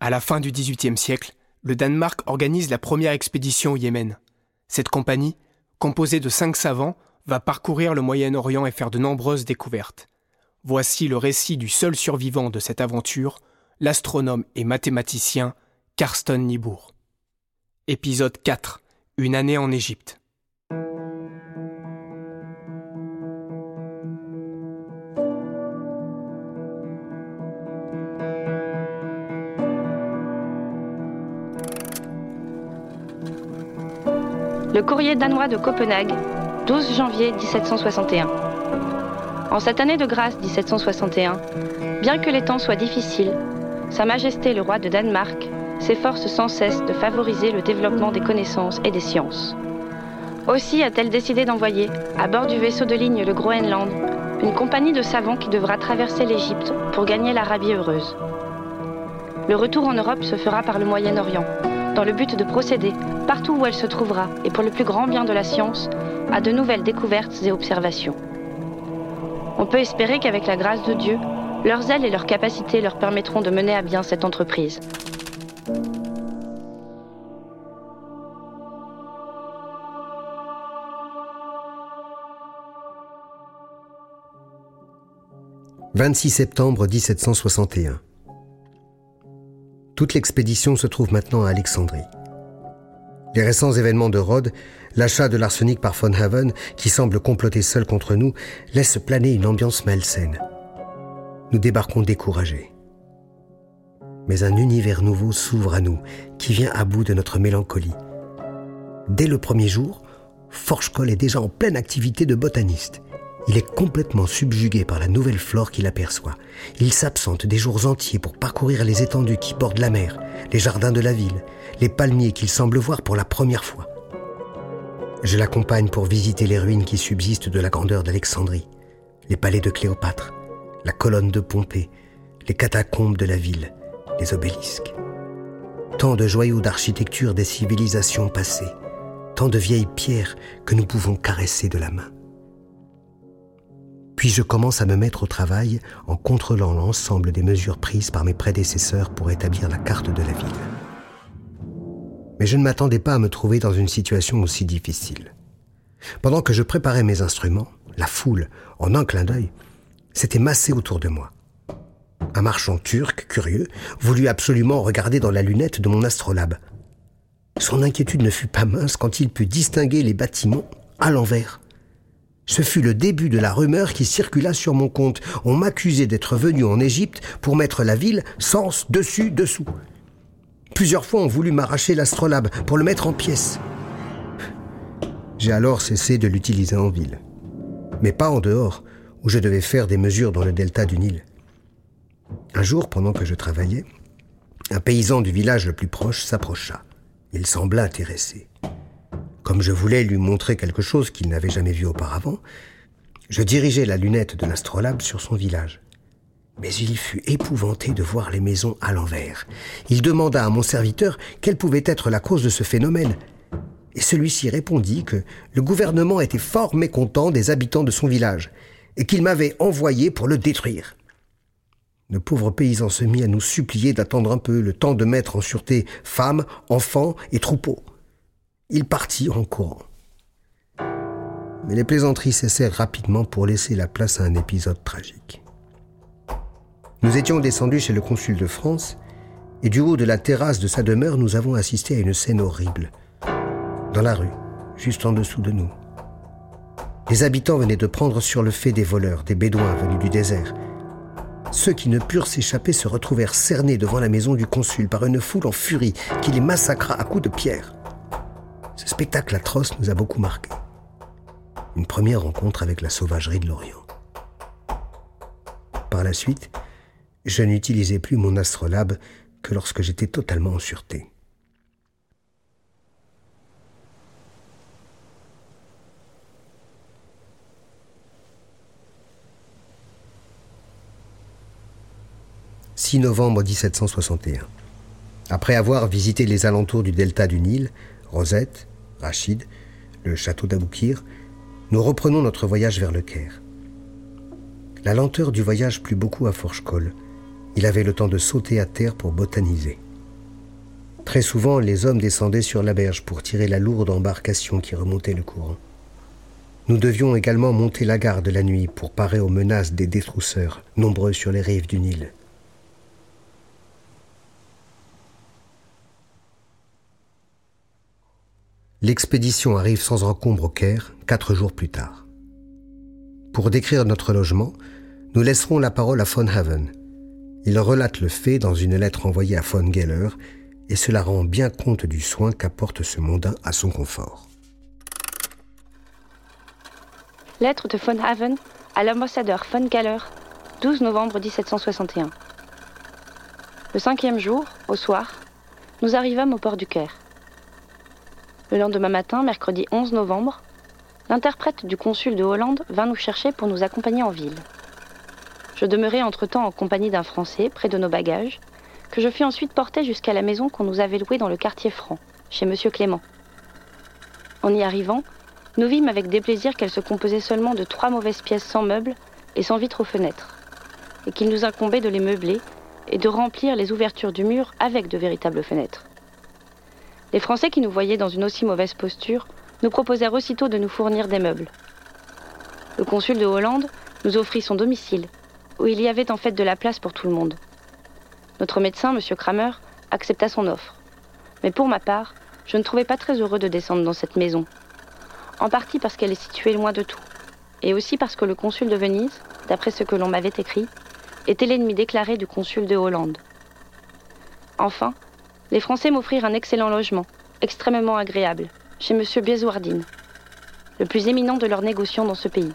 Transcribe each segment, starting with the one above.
À la fin du XVIIIe siècle, le Danemark organise la première expédition au Yémen. Cette compagnie, composée de cinq savants, va parcourir le Moyen-Orient et faire de nombreuses découvertes. Voici le récit du seul survivant de cette aventure, l'astronome et mathématicien Karsten Niebuhr. Épisode 4. Une année en Égypte. Le courrier danois de Copenhague, 12 janvier 1761. En cette année de grâce 1761, bien que les temps soient difficiles, Sa Majesté le roi de Danemark s'efforce sans cesse de favoriser le développement des connaissances et des sciences. Aussi a-t-elle décidé d'envoyer, à bord du vaisseau de ligne le Groenland, une compagnie de savants qui devra traverser l'Égypte pour gagner l'Arabie heureuse. Le retour en Europe se fera par le Moyen-Orient, dans le but de procéder, partout où elle se trouvera, et pour le plus grand bien de la science, à de nouvelles découvertes et observations. On peut espérer qu'avec la grâce de Dieu, leurs ailes et leurs capacités leur permettront de mener à bien cette entreprise. « 26 septembre 1761. Toute l'expédition se trouve maintenant à Alexandrie. Les récents événements de Rhodes, l'achat de l'arsenic par von Haven, qui semble comploter seul contre nous, laissent planer une ambiance malsaine. Nous débarquons découragés. Mais un univers nouveau s'ouvre à nous, qui vient à bout de notre mélancolie. Dès le premier jour, Forchkoll est déjà en pleine activité de botaniste. Il est complètement subjugué par la nouvelle flore qu'il aperçoit. Il s'absente des jours entiers pour parcourir les étendues qui bordent la mer, les jardins de la ville, les palmiers qu'il semble voir pour la première fois. Je l'accompagne pour visiter les ruines qui subsistent de la grandeur d'Alexandrie, les palais de Cléopâtre, la colonne de Pompée, les catacombes de la ville, les obélisques. Tant de joyaux d'architecture des civilisations passées, tant de vieilles pierres que nous pouvons caresser de la main. Puis je commence à me mettre au travail en contrôlant l'ensemble des mesures prises par mes prédécesseurs pour établir la carte de la ville. Mais je ne m'attendais pas à me trouver dans une situation aussi difficile. Pendant que je préparais mes instruments, la foule, en un clin d'œil, s'était massée autour de moi. Un marchand turc, curieux, voulut absolument regarder dans la lunette de mon astrolabe. Son inquiétude ne fut pas mince quand il put distinguer les bâtiments à l'envers. Ce fut le début de la rumeur qui circula sur mon compte. On m'accusait d'être venu en Égypte pour mettre la ville sens dessus dessous. Plusieurs fois on voulut m'arracher l'astrolabe pour le mettre en pièces. J'ai alors cessé de l'utiliser en ville. Mais pas en dehors, où je devais faire des mesures dans le delta du Nil. Un jour, pendant que je travaillais, un paysan du village le plus proche s'approcha. Il sembla intéressé. Comme je voulais lui montrer quelque chose qu'il n'avait jamais vu auparavant, je dirigeai la lunette de l'astrolabe sur son village. Mais il fut épouvanté de voir les maisons à l'envers. Il demanda à mon serviteur quelle pouvait être la cause de ce phénomène. Et celui-ci répondit que le gouvernement était fort mécontent des habitants de son village et qu'il m'avait envoyé pour le détruire. Le pauvre paysan se mit à nous supplier d'attendre un peu le temps de mettre en sûreté femmes, enfants et troupeaux. Il partit en courant. Mais les plaisanteries cessèrent rapidement pour laisser la place à un épisode tragique. Nous étions descendus chez le consul de France, et du haut de la terrasse de sa demeure, nous avons assisté à une scène horrible. Dans la rue, juste en dessous de nous. Les habitants venaient de prendre sur le fait des voleurs, des bédouins venus du désert. Ceux qui ne purent s'échapper se retrouvèrent cernés devant la maison du consul par une foule en furie qui les massacra à coups de pierre. Spectacle atroce nous a beaucoup marqué. Une première rencontre avec la sauvagerie de l'Orient. Par la suite, je n'utilisais plus mon astrolabe que lorsque j'étais totalement en sûreté. « 6 novembre 1761. Après avoir visité les alentours du delta du Nil, Rosette, Rachid, le château d'Aboukir, nous reprenons notre voyage vers le Caire. La lenteur du voyage plut beaucoup à Forchkoll. Il avait le temps de sauter à terre pour botaniser. Très souvent, les hommes descendaient sur la berge pour tirer la lourde embarcation qui remontait le courant. Nous devions également monter la garde la nuit pour parer aux menaces des détrousseurs, nombreux sur les rives du Nil. L'expédition arrive sans encombre au Caire, quatre jours plus tard. Pour décrire notre logement, nous laisserons la parole à Von Haven. Il relate le fait dans une lettre envoyée à Von Geller, et cela rend bien compte du soin qu'apporte ce mondain à son confort. Lettre de von Haven à l'ambassadeur von Galler, 12 novembre 1761. Le cinquième jour, au soir, nous arrivâmes au port du Caire. Le lendemain matin, mercredi 11 novembre, l'interprète du consul de Hollande vint nous chercher pour nous accompagner en ville. Je demeurai entre-temps en compagnie d'un Français, près de nos bagages, que je fus ensuite porté jusqu'à la maison qu'on nous avait louée dans le quartier franc, chez M. Clément. En y arrivant, nous vîmes avec déplaisir qu'elle se composait seulement de trois mauvaises pièces sans meubles et sans vitres aux fenêtres, et qu'il nous incombait de les meubler et de remplir les ouvertures du mur avec de véritables fenêtres. Les Français qui nous voyaient dans une aussi mauvaise posture nous proposèrent aussitôt de nous fournir des meubles. Le consul de Hollande nous offrit son domicile, où il y avait en fait de la place pour tout le monde. Notre médecin, M. Kramer, accepta son offre. Mais pour ma part, je ne trouvais pas très heureux de descendre dans cette maison, en partie parce qu'elle est située loin de tout, et aussi parce que le consul de Venise, d'après ce que l'on m'avait écrit, était l'ennemi déclaré du consul de Hollande. Enfin, les Français m'offrirent un excellent logement, extrêmement agréable, chez M. Bieswardine, le plus éminent de leurs négociants dans ce pays,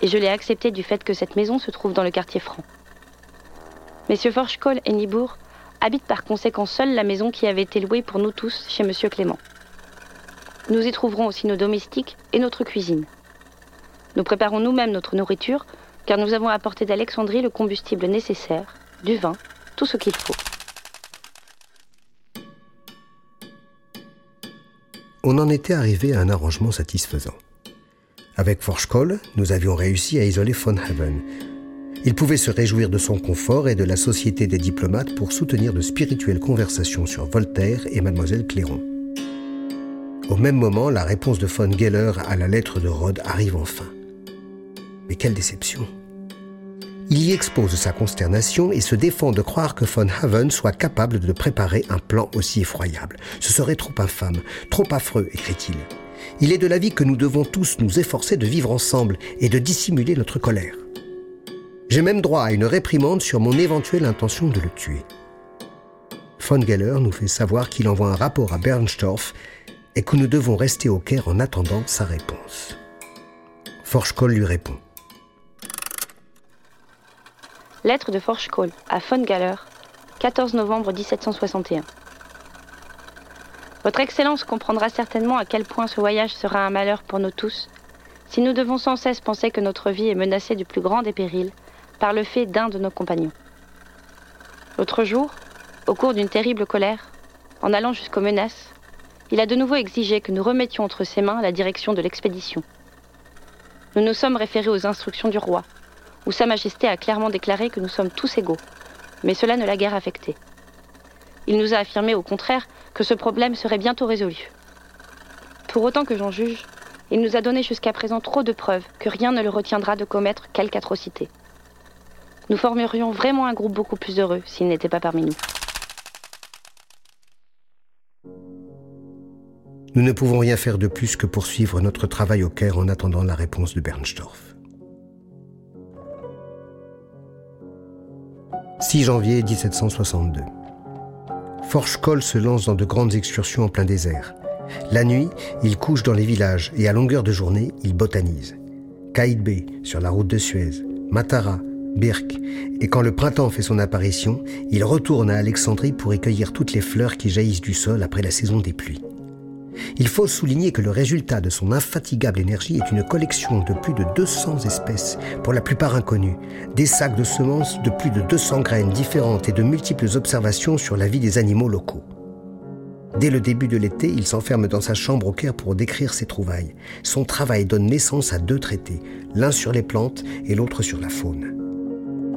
et je l'ai accepté du fait que cette maison se trouve dans le quartier franc. Messieurs Forchkoll et Nibourg habitent par conséquent seule la maison qui avait été louée pour nous tous chez M. Clément. Nous y trouverons aussi nos domestiques et notre cuisine. Nous préparons nous-mêmes notre nourriture, car nous avons apporté d'Alexandrie le combustible nécessaire, du vin, tout ce qu'il faut. On en était arrivé à un arrangement satisfaisant. Avec Forschkoll, nous avions réussi à isoler von Haven. Il pouvait se réjouir de son confort et de la société des diplomates pour soutenir de spirituelles conversations sur Voltaire et mademoiselle Clairon. Au même moment, la réponse de von Geller à la lettre de Rhodes arrive enfin. Mais quelle déception Il y expose sa consternation et se défend de croire que von Haven soit capable de préparer un plan aussi effroyable. Ce serait trop infâme, trop affreux, écrit-il. Il est de l'avis que nous devons tous nous efforcer de vivre ensemble et de dissimuler notre colère. J'ai même droit à une réprimande sur mon éventuelle intention de le tuer. Von Geller nous fait savoir qu'il envoie un rapport à Bernstorff et que nous devons rester au Caire en attendant sa réponse. Forschkoll lui répond. Lettre de Forschkoll à von Galler, 14 novembre 1761. Votre Excellence comprendra certainement à quel point ce voyage sera un malheur pour nous tous, si nous devons sans cesse penser que notre vie est menacée du plus grand des périls par le fait d'un de nos compagnons. L'autre jour, au cours d'une terrible colère, en allant jusqu'aux menaces, il a de nouveau exigé que nous remettions entre ses mains la direction de l'expédition. Nous nous sommes référés aux instructions du roi, où Sa Majesté a clairement déclaré que nous sommes tous égaux, mais cela ne l'a guère affecté. Il nous a affirmé au contraire que ce problème serait bientôt résolu. Pour autant que j'en juge, il nous a donné jusqu'à présent trop de preuves que rien ne le retiendra de commettre quelque atrocité. Nous formerions vraiment un groupe beaucoup plus heureux s'il n'était pas parmi nous. Nous ne pouvons rien faire de plus que poursuivre notre travail au Caire en attendant la réponse de Bernstorff. 6 janvier 1762. Forchkoll se lance dans de grandes excursions en plein désert. La nuit, il couche dans les villages et à longueur de journée, il botanise. Kaïdbé, sur la route de Suez, Matara, Birk, et quand le printemps fait son apparition, il retourne à Alexandrie pour y cueillir toutes les fleurs qui jaillissent du sol après la saison des pluies. Il faut souligner que le résultat de son infatigable énergie est une collection de plus de 200 espèces, pour la plupart inconnues, des sacs de semences de plus de 200 graines différentes et de multiples observations sur la vie des animaux locaux. Dès le début de l'été, il s'enferme dans sa chambre au Caire pour décrire ses trouvailles. Son travail donne naissance à deux traités, l'un sur les plantes et l'autre sur la faune.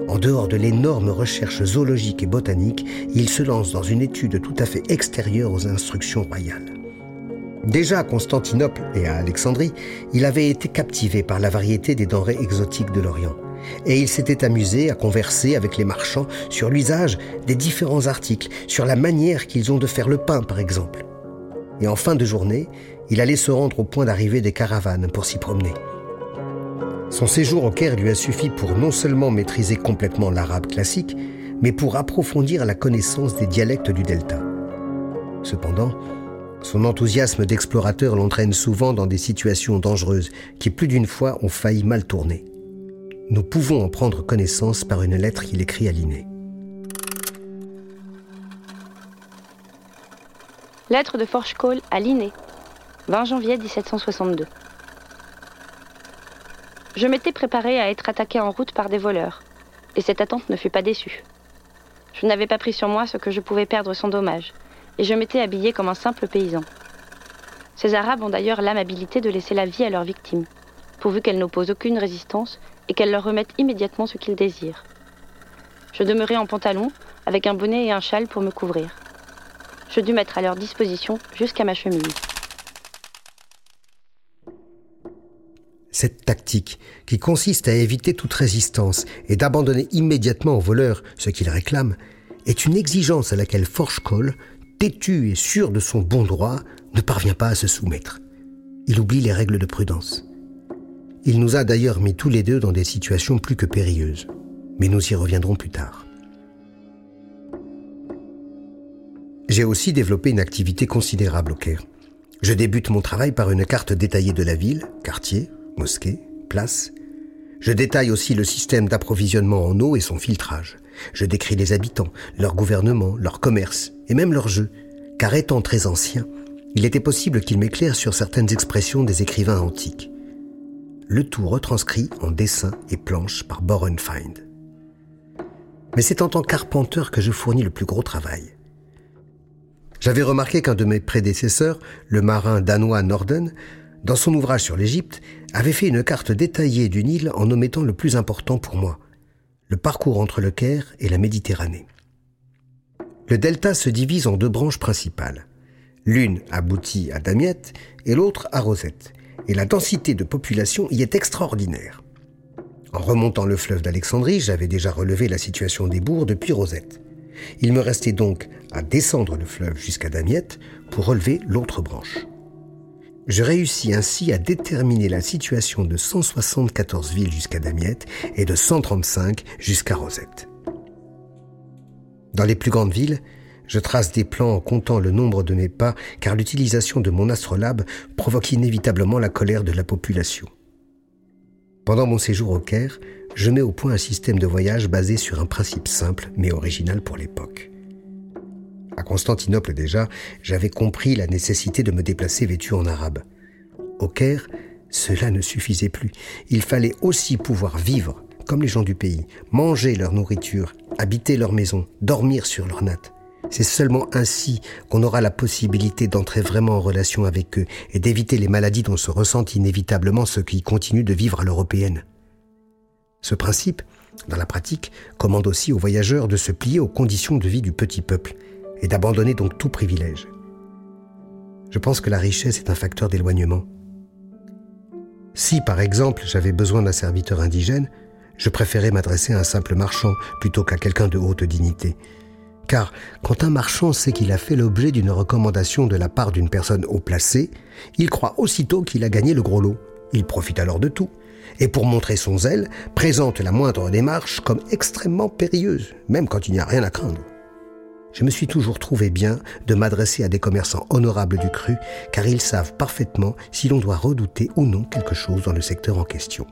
En dehors de l'énorme recherche zoologique et botanique, il se lance dans une étude tout à fait extérieure aux instructions royales. Déjà à Constantinople et à Alexandrie, il avait été captivé par la variété des denrées exotiques de l'Orient. Et il s'était amusé à converser avec les marchands sur l'usage des différents articles, sur la manière qu'ils ont de faire le pain par exemple. Et en fin de journée, il allait se rendre au point d'arrivée des caravanes pour s'y promener. Son séjour au Caire lui a suffi pour non seulement maîtriser complètement l'arabe classique, mais pour approfondir la connaissance des dialectes du delta. Cependant, son enthousiasme d'explorateur l'entraîne souvent dans des situations dangereuses qui plus d'une fois ont failli mal tourner. Nous pouvons en prendre connaissance par une lettre qu'il écrit à Linné. Lettre de Forchecole à Linné, 20 janvier 1762. Je m'étais préparé à être attaqué en route par des voleurs, et cette attente ne fut pas déçue. Je n'avais pas pris sur moi ce que je pouvais perdre sans dommage, et je m'étais habillé comme un simple paysan. Ces Arabes ont d'ailleurs l'amabilité de laisser la vie à leurs victimes, pourvu qu'elles n'opposent aucune résistance et qu'elles leur remettent immédiatement ce qu'ils désirent. Je demeurai en pantalon, avec un bonnet et un châle pour me couvrir. Je dus mettre à leur disposition jusqu'à ma chemise. Cette tactique, qui consiste à éviter toute résistance et d'abandonner immédiatement aux voleurs ce qu'ils réclament, est une exigence à laquelle Forchecole, têtu et sûr de son bon droit, ne parvient pas à se soumettre. Il oublie les règles de prudence. Il nous a d'ailleurs mis tous les deux dans des situations plus que périlleuses, mais nous y reviendrons plus tard. J'ai aussi développé une activité considérable au Caire. Je débute mon travail par une carte détaillée de la ville, quartier, mosquée, place. Je détaille aussi le système d'approvisionnement en eau et son filtrage. Je décris les habitants, leur gouvernement, leur commerce et même leurs jeux, car étant très ancien, il était possible qu'il m'éclaire sur certaines expressions des écrivains antiques. Le tout retranscrit en dessins et planches par Borenfind. Mais c'est en tant qu'arpenteur que je fournis le plus gros travail. J'avais remarqué qu'un de mes prédécesseurs, le marin danois Norden, dans son ouvrage sur l'Égypte, avait fait une carte détaillée du Nil en omettant le plus important pour moi, le parcours entre le Caire et la Méditerranée. Le delta se divise en deux branches principales. L'une aboutit à Damiette et l'autre à Rosette, et la densité de population y est extraordinaire. En remontant le fleuve d'Alexandrie, j'avais déjà relevé la situation des bourgs depuis Rosette. Il me restait donc à descendre le fleuve jusqu'à Damiette pour relever l'autre branche. Je réussis ainsi à déterminer la situation de 174 villes jusqu'à Damiette et de 135 jusqu'à Rosette. Dans les plus grandes villes, je trace des plans en comptant le nombre de mes pas car l'utilisation de mon astrolabe provoque inévitablement la colère de la population. Pendant mon séjour au Caire, je mets au point un système de voyage basé sur un principe simple mais original pour l'époque. À Constantinople déjà, j'avais compris la nécessité de me déplacer vêtu en arabe. Au Caire, cela ne suffisait plus. Il fallait aussi pouvoir vivre comme les gens du pays, manger leur nourriture, habiter leur maison, dormir sur leur natte. C'est seulement ainsi qu'on aura la possibilité d'entrer vraiment en relation avec eux et d'éviter les maladies dont se ressentent inévitablement ceux qui continuent de vivre à l'européenne. Ce principe, dans la pratique, commande aussi aux voyageurs de se plier aux conditions de vie du petit peuple et d'abandonner donc tout privilège. Je pense que la richesse est un facteur d'éloignement. Si, par exemple, j'avais besoin d'un serviteur indigène, je préférais m'adresser à un simple marchand plutôt qu'à quelqu'un de haute dignité. Car quand un marchand sait qu'il a fait l'objet d'une recommandation de la part d'une personne haut placée, il croit aussitôt qu'il a gagné le gros lot. Il profite alors de tout. Et pour montrer son zèle, présente la moindre démarche comme extrêmement périlleuse, même quand il n'y a rien à craindre je me suis toujours trouvé bien de m'adresser à des commerçants honorables du cru, car ils savent parfaitement si l'on doit redouter ou non quelque chose dans le secteur en question.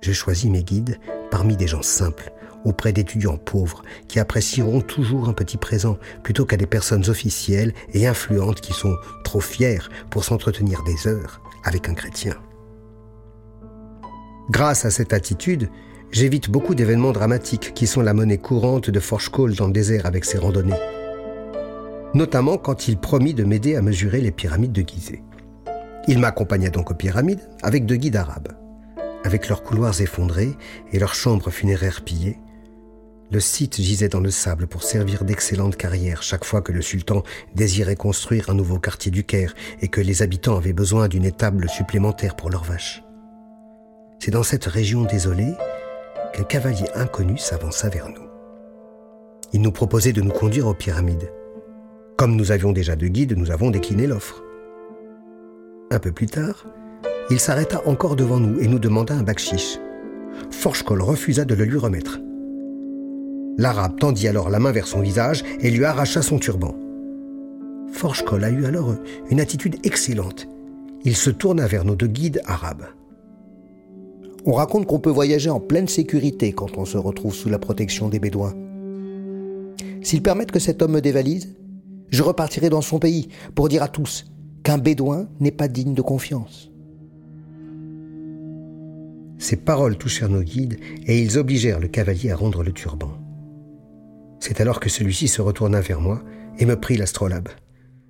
Je choisis mes guides parmi des gens simples, auprès d'étudiants pauvres, qui apprécieront toujours un petit présent, plutôt qu'à des personnes officielles et influentes qui sont trop fières pour s'entretenir des heures avec un chrétien. Grâce à cette attitude, j'évite beaucoup d'événements dramatiques qui sont la monnaie courante de Forchecole dans le désert avec ses randonnées. Notamment quand il promit de m'aider à mesurer les pyramides de Gizeh. Il m'accompagna donc aux pyramides avec deux guides arabes. avec leurs couloirs effondrés et leurs chambres funéraires pillées, le site gisait dans le sable pour servir d'excellente carrière chaque fois que le sultan désirait construire un nouveau quartier du Caire et que les habitants avaient besoin d'une étable supplémentaire pour leurs vaches. C'est dans cette région désolée qu'un cavalier inconnu s'avança vers nous. Il nous proposait de nous conduire aux pyramides. Comme nous avions déjà deux guides, nous avons décliné l'offre. Un peu plus tard, il s'arrêta encore devant nous et nous demanda un bakchiche. Forchkol refusa de le lui remettre. L'arabe tendit alors la main vers son visage et lui arracha son turban. Forchkol a eu alors une attitude excellente. Il se tourna vers nos deux guides arabes. On raconte qu'on peut voyager en pleine sécurité quand on se retrouve sous la protection des Bédouins. S'ils permettent que cet homme me dévalise, je repartirai dans son pays pour dire à tous qu'un Bédouin n'est pas digne de confiance. Ces paroles touchèrent nos guides et ils obligèrent le cavalier à rendre le turban. C'est alors que celui-ci se retourna vers moi et me prit l'astrolabe.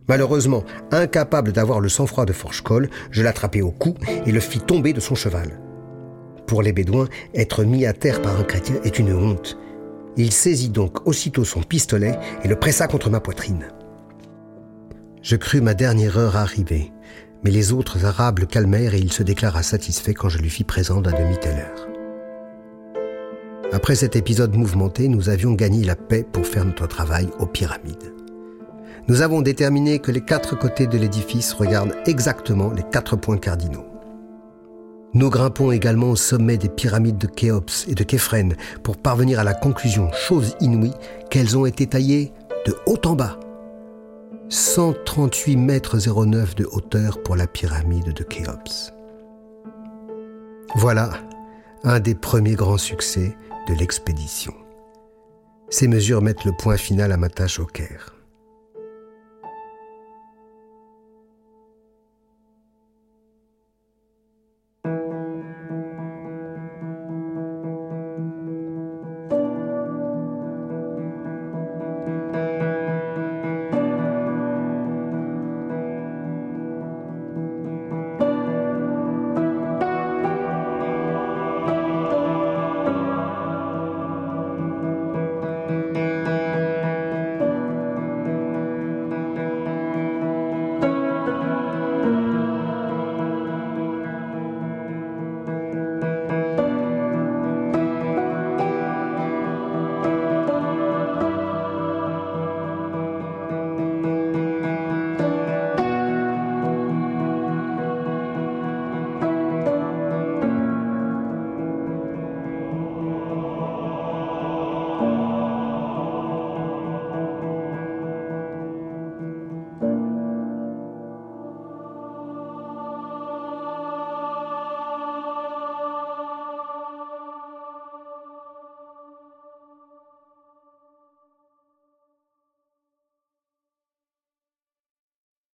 Malheureusement, incapable d'avoir le sang-froid de Forchkol, je l'attrapai au cou et le fis tomber de son cheval. Pour les Bédouins, être mis à terre par un chrétien est une honte. Il saisit donc aussitôt son pistolet et le pressa contre ma poitrine. Je crus ma dernière heure arriver, mais les autres Arabes le calmèrent et il se déclara satisfait quand je lui fis présent d'un demi-telle heure. Après cet épisode mouvementé, nous avions gagné la paix pour faire notre travail aux pyramides. Nous avons déterminé que les quatre côtés de l'édifice regardent exactement les quatre points cardinaux. Nous grimpons également au sommet des pyramides de Khéops et de Képhren pour parvenir à la conclusion, chose inouïe, qu'elles ont été taillées de haut en bas. 138 mètres 09 de hauteur pour la pyramide de Khéops. Voilà un des premiers grands succès de l'expédition. Ces mesures mettent le point final à ma tâche au Caire.